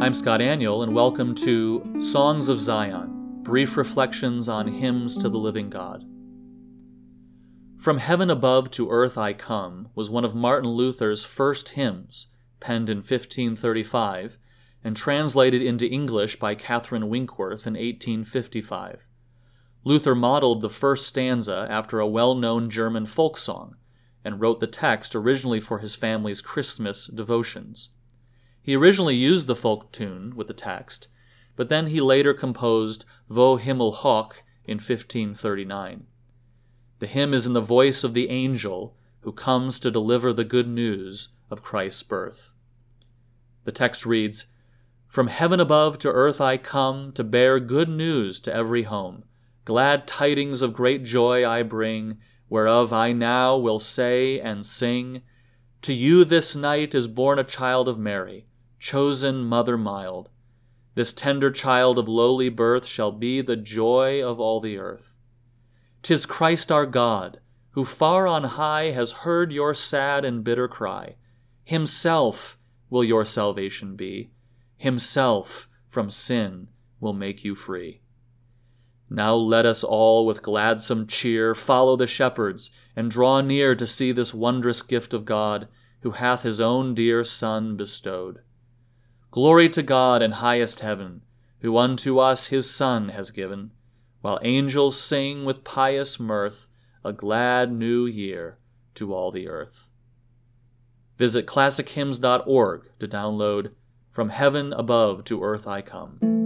I'm Scott Aniol, and welcome to Songs of Zion Brief Reflections on Hymns to the Living God. From Heaven Above to Earth I Come was one of Martin Luther's first hymns, penned in 1535 and translated into English by Catherine Winkworth in 1855. Luther modeled the first stanza after a well known German folk song and wrote the text originally for his family's Christmas devotions. He originally used the folk tune with the text, but then he later composed Vom Himmel hoch in 1539. The hymn is in the voice of the angel who comes to deliver the good news of Christ's birth. The text reads From heaven above to earth I come to bear good news to every home. Glad tidings of great joy I bring, whereof I now will say and sing. To you this night is born a child of Mary, chosen mother mild. This tender child of lowly birth shall be the joy of all the earth. Tis Christ our God, who far on high has heard your sad and bitter cry. Himself will your salvation be. Himself from sin will make you free. Now let us all with gladsome cheer follow the shepherds and draw near to see this wondrous gift of God, who hath his own dear Son bestowed. Glory to God in highest heaven, who unto us his Son has given, while angels sing with pious mirth a glad new year to all the earth. Visit classichymns.org to download From Heaven Above to Earth I Come.